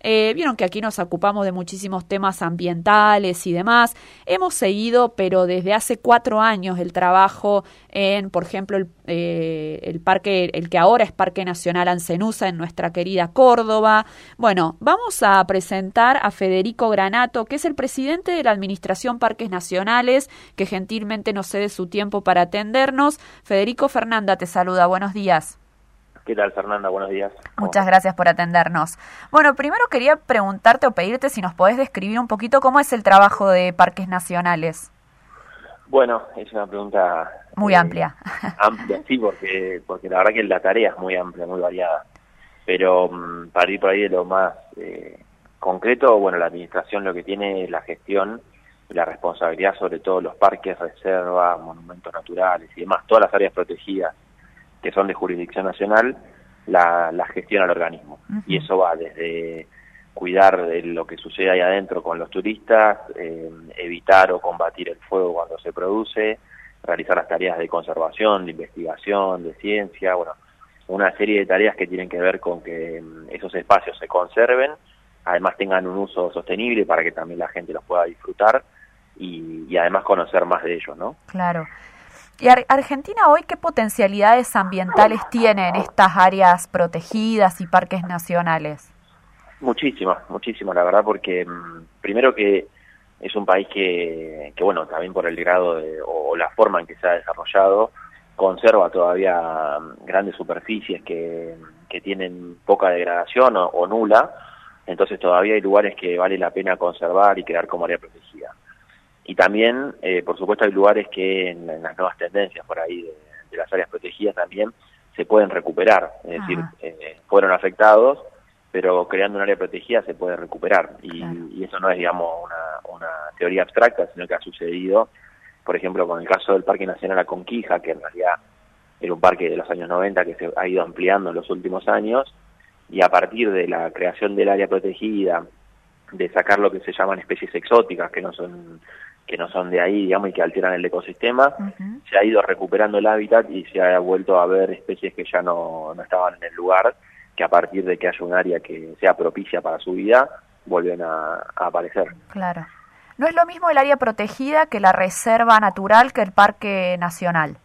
Eh, vieron que aquí nos ocupamos de muchísimos temas ambientales y demás. Hemos seguido, pero desde hace cuatro años, el trabajo en, por ejemplo, el, eh, el parque, el que ahora es Parque Nacional Ancenusa en nuestra querida Córdoba. Bueno, vamos a presentar a Federico Granato, que es el presidente de la Administración Parques Nacionales, que gentilmente nos cede su tiempo para atendernos. Federico Fernanda te saluda. Buenos días. ¿Qué tal, Fernanda? Buenos días. Muchas gracias por atendernos. Bueno, primero quería preguntarte o pedirte si nos podés describir un poquito cómo es el trabajo de Parques Nacionales. Bueno, es una pregunta... Muy eh, amplia. Amplia, sí, porque, porque la verdad que la tarea es muy amplia, muy variada. Pero mm, para ir por ahí de lo más eh, concreto, bueno, la administración lo que tiene es la gestión y la responsabilidad sobre todos los parques, reservas, monumentos naturales y demás, todas las áreas protegidas que son de jurisdicción nacional, la, la gestiona el organismo. Y eso va desde cuidar de lo que sucede ahí adentro con los turistas, eh, evitar o combatir el fuego cuando se produce, realizar las tareas de conservación, de investigación, de ciencia, bueno, una serie de tareas que tienen que ver con que mm, esos espacios se conserven, además tengan un uso sostenible para que también la gente los pueda disfrutar y, y además conocer más de ellos, ¿no? Claro. ¿Y Argentina hoy qué potencialidades ambientales tiene en estas áreas protegidas y parques nacionales? Muchísimas, muchísimas, la verdad, porque mm, primero que es un país que, bueno, también por el grado de, o, la forma en que se ha desarrollado, conserva todavía mm, grandes superficies que, que tienen poca degradación o, o nula, entonces todavía hay lugares que vale la pena conservar y quedar como área protegida. Y también, eh, por supuesto, hay lugares que en, las nuevas tendencias por ahí de, las áreas protegidas también se pueden recuperar, es decir, eh, fueron afectados, pero creando un área protegida se puede recuperar. Y, eso no es, digamos, una, una, teoría abstracta, sino que ha sucedido, por ejemplo, con el caso del Parque Nacional Aconquija, que en realidad era un parque de los años 90 que se ha ido ampliando en los últimos años, y a partir de la creación del área protegida, de sacar lo que se llaman especies exóticas, que no son que no son de ahí, digamos, y que alteran el ecosistema, se ha ido recuperando el hábitat y se ha vuelto a ver especies que ya no, no estaban en el lugar, que a partir de que haya un área que sea propicia para su vida, vuelven a, aparecer. Claro. No es lo mismo el área protegida que la reserva natural que el parque nacional.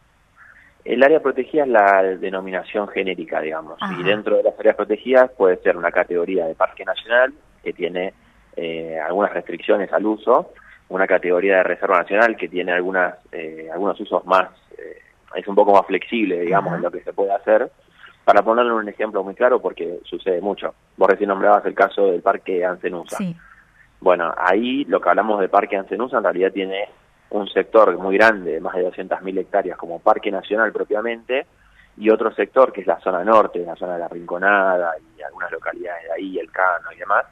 El área protegida es la denominación genérica, digamos, y dentro de las áreas protegidas puede ser una categoría de parque nacional que tiene eh, algunas restricciones al uso, una categoría de reserva nacional que tiene algunas eh, algunos usos más, eh, es un poco más flexible, digamos, en lo que se puede hacer. Para ponerle un ejemplo muy claro, porque sucede mucho. Vos recién nombrabas el caso del Parque Ancenusa. Bueno, ahí lo que hablamos de Parque Ancenusa en realidad tiene un sector muy grande, más de 200.000 hectáreas como Parque Nacional propiamente, y otro sector que es la zona norte, la zona de la Rinconada y algunas localidades de ahí, el Cano y demás,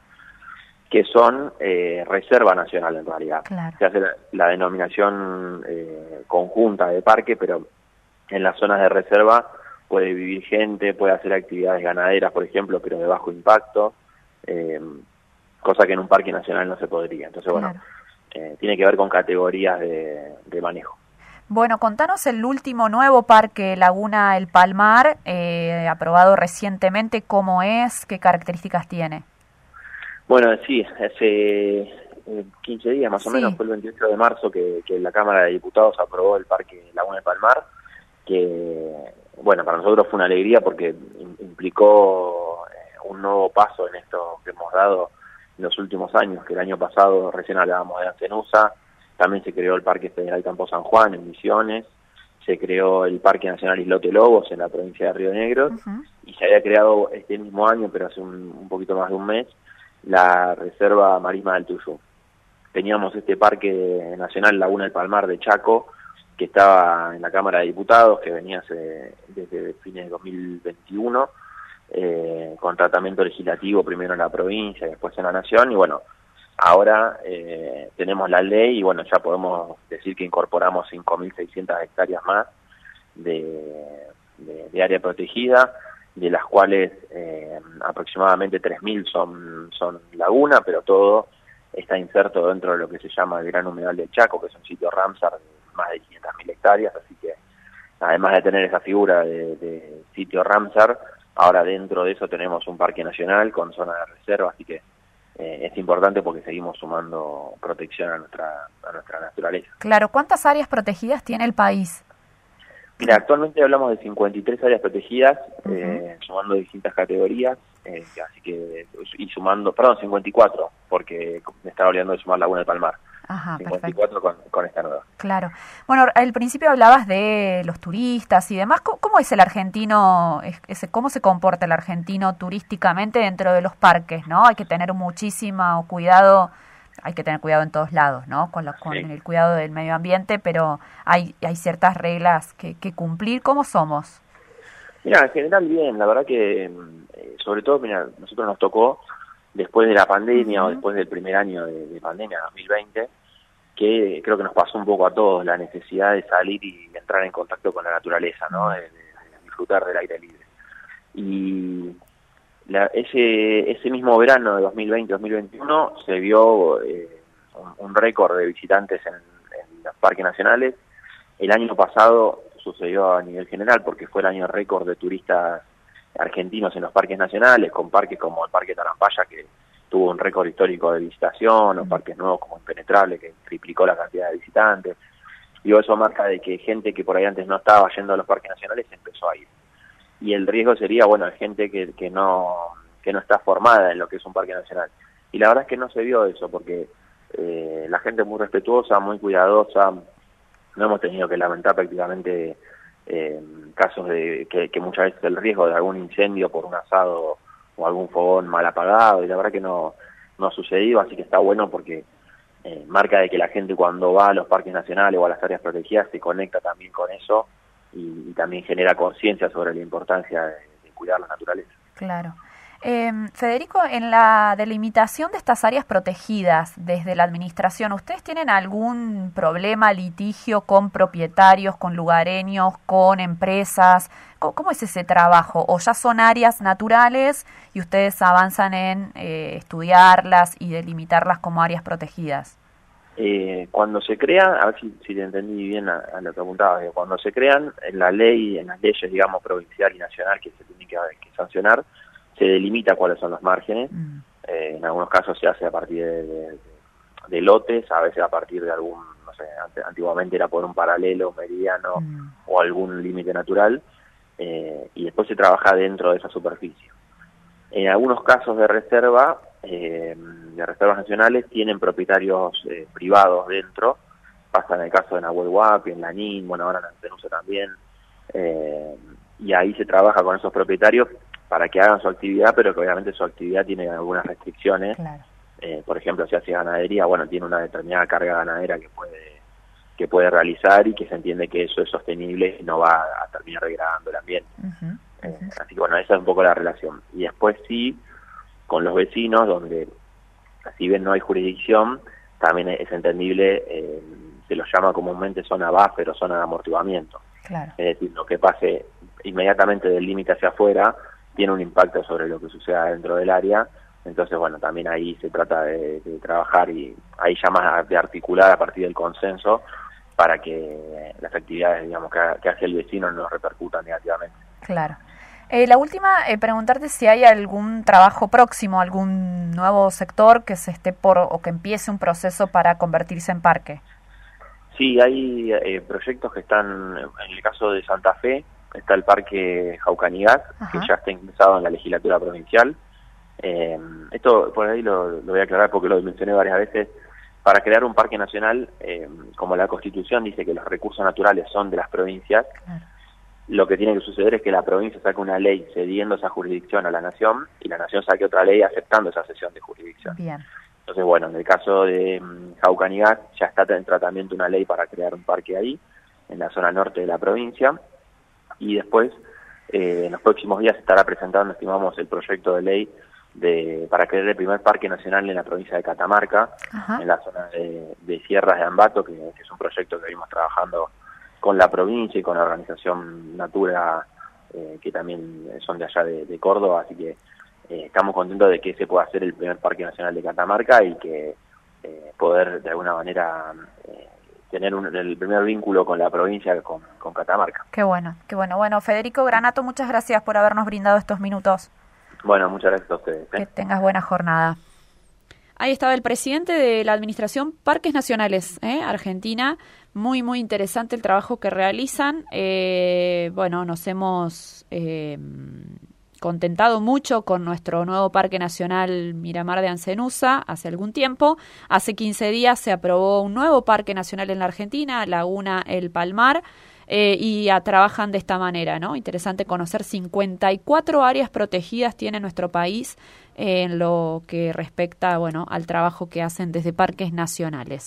que son eh, reserva nacional en realidad. Se hace la, denominación eh, conjunta de parque, pero en las zonas de reserva puede vivir gente, puede hacer actividades ganaderas, por ejemplo, pero de bajo impacto, eh, cosa que en un parque nacional no se podría. Entonces, bueno, eh, tiene que ver con categorías de, de, manejo. Bueno, contanos el último nuevo parque Laguna El Palmar, eh, aprobado recientemente, cómo es, qué características tiene. Bueno, sí, hace 15 eh, días más o menos, fue el 28 de marzo que, la Cámara de Diputados aprobó el Parque Laguna de Palmar, que, bueno, para nosotros fue una alegría porque implicó eh, un nuevo paso en esto que hemos dado en los últimos años, que el año pasado recién hablábamos de Ancenusa, también se creó el Parque Federal Campo San Juan en Misiones, se creó el Parque Nacional Islote Lobos en la provincia de Río Negro, y se había creado este mismo año, pero hace un poquito más de un mes, la Reserva Marisma del Tuyú. Teníamos este Parque Nacional Laguna del Palmar de Chaco, que estaba en la Cámara de Diputados, que venía desde fines de 2021, eh, con tratamiento legislativo primero en la provincia y después en la nación, y bueno, ahora eh, tenemos la ley y bueno, ya podemos decir que incorporamos 5.600 hectáreas más de área protegida, de las cuales eh, aproximadamente 3.000 son, son laguna, pero todo está inserto dentro de lo que se llama el Gran Humedal del Chaco, que es un sitio Ramsar más de 500.000 hectáreas, así que además de tener esa figura de, sitio Ramsar, ahora dentro de eso tenemos un parque nacional con zona de reserva, así que es importante porque seguimos sumando protección a nuestra, a nuestra naturaleza. Claro, ¿cuántas áreas protegidas tiene el país? Mira, actualmente hablamos de 53 áreas protegidas, sumando distintas categorías, así que, y sumando, perdón, 54, porque me estaba olvidando de sumar Laguna de Palmar. Ajá, 54 con, con, esta nueva. Claro. Bueno, al principio hablabas de los turistas y demás. ¿Cómo, es el argentino, cómo se comporta el argentino turísticamente dentro de los parques, no? Hay que tener muchísimo cuidado, hay que tener cuidado en todos lados, ¿no? Con, con el cuidado del medio ambiente, pero hay, hay ciertas reglas que, que cumplir. ¿Cómo somos? Mira, en general bien, la verdad que, eh, sobre todo, mira, nosotros nos tocó después de la pandemia o después del primer año de, pandemia, 2020, que creo que nos pasó un poco a todos la necesidad de salir y entrar en contacto con la naturaleza, ¿no? De, disfrutar del aire libre. Y ese, ese mismo verano de 2020-2021 se vio eh, un, récord de visitantes en, en los parques nacionales. El año pasado sucedió a nivel general porque fue el año récord de turistas argentinos en los parques nacionales, con parques como el Parque Tarampaya, que tuvo un récord histórico de visitación, o parques nuevos como Impenetrable, que triplicó la cantidad de visitantes. Y eso marca de que gente que por ahí antes no estaba yendo a los parques nacionales empezó a ir. Y el riesgo sería, bueno, gente que, que, no, que no está formada en lo que es un parque nacional. Y la verdad es que no se vio eso, porque eh, la gente es muy respetuosa, muy cuidadosa, no hemos tenido que lamentar prácticamente eh, casos de que, muchas veces el riesgo de algún incendio por un asado o algún fogón mal apagado y la verdad que no, no ha sucedido, así que está bueno porque eh, marca de que la gente cuando va a los parques nacionales o a las áreas protegidas se conecta también con eso y, también genera conciencia sobre la importancia de, de cuidar la naturaleza. Claro. Eh, Federico, en la delimitación de estas áreas protegidas desde la Administración, ¿ustedes tienen algún problema, litigio con propietarios, con lugareños, con empresas? ¿Cómo, es ese trabajo? ¿O ya son áreas naturales y ustedes avanzan en eh, estudiarlas y delimitarlas como áreas protegidas? Eh, cuando se crean, a ver si, si te entendí bien a, lo que apuntabas, cuando se crean en la ley, en las leyes, digamos, provincial y nacional que se tiene que sancionar, se delimita cuáles son los márgenes. Mm. Eh, en algunos casos se hace a partir de, lotes, a veces a partir de algún, no sé, antiguamente era por un paralelo, meridiano mm. o algún límite natural, eh, y después se trabaja dentro de esa superficie. En algunos casos de reserva, eh, de reservas nacionales, tienen propietarios privados dentro, pasa en el caso de Nahuel Huapi, en Lanín, bueno, ahora en Antenusa también, y ahí se trabaja con esos propietarios para que hagan su actividad, pero que obviamente su actividad tiene algunas restricciones. Eh, por ejemplo, si hace ganadería, bueno, tiene una determinada carga ganadera que puede que puede realizar y que se entiende que eso es sostenible y no va a terminar degradando el ambiente. Eh, así que bueno, esa es un poco la relación. Y después sí, con los vecinos, donde si bien no hay jurisdicción, también es entendible, eh, se los llama comúnmente zona buffer o zona de amortiguamiento. Es decir, lo que pase inmediatamente del límite hacia afuera tiene un impacto sobre lo que suceda dentro del área. Entonces, bueno, también ahí se trata de, trabajar y ahí ya más de articular a partir del consenso para que las actividades, digamos, que, hace el vecino no repercutan negativamente. Claro. Eh, la última, eh, preguntarte si hay algún trabajo próximo, algún nuevo sector que se esté por o que empiece un proceso para convertirse en parque. Sí, hay eh, proyectos que están, en el caso de Santa Fe, está el Parque Jaucanigat, que ya está ingresado en la legislatura provincial. Eh, esto por ahí lo, voy a aclarar porque lo mencioné varias veces. Para crear un parque nacional, eh, como la Constitución dice que los recursos naturales son de las provincias, lo que tiene que suceder es que la provincia saque una ley cediendo esa jurisdicción a la nación y la nación saque otra ley aceptando esa cesión de jurisdicción. Entonces, bueno, en el caso de um, Jaucanigat ya está en tratamiento una ley para crear un parque ahí, en la zona norte de la provincia y después eh, en los próximos días estará presentando, estimamos, el proyecto de ley de para crear el primer parque nacional en la provincia de Catamarca, en la zona de, Sierras de Ambato, que, es un proyecto que venimos trabajando con la provincia y con la organización Natura, eh, que también son de allá de, Córdoba, así que eh, estamos contentos de que se pueda hacer el primer parque nacional de Catamarca y que poder de alguna manera tener el primer vínculo con la provincia, con, con Catamarca. Qué bueno, qué bueno. Bueno, Federico Granato, muchas gracias por habernos brindado estos minutos. Bueno, muchas gracias a ustedes. ¿eh? Que tengas buena jornada. Ahí estaba el presidente de la Administración Parques Nacionales, ¿eh? Argentina. Muy, muy interesante el trabajo que realizan. Eh, bueno, nos hemos eh, contentado mucho con nuestro nuevo Parque Nacional Miramar de Ancenusa hace algún tiempo. Hace 15 días se aprobó un nuevo Parque Nacional en la Argentina, Laguna El Palmar. Eh, y trabajan de esta manera, ¿no? Interesante conocer 54 áreas protegidas tiene nuestro país en lo que respecta, bueno, al trabajo que hacen desde parques nacionales.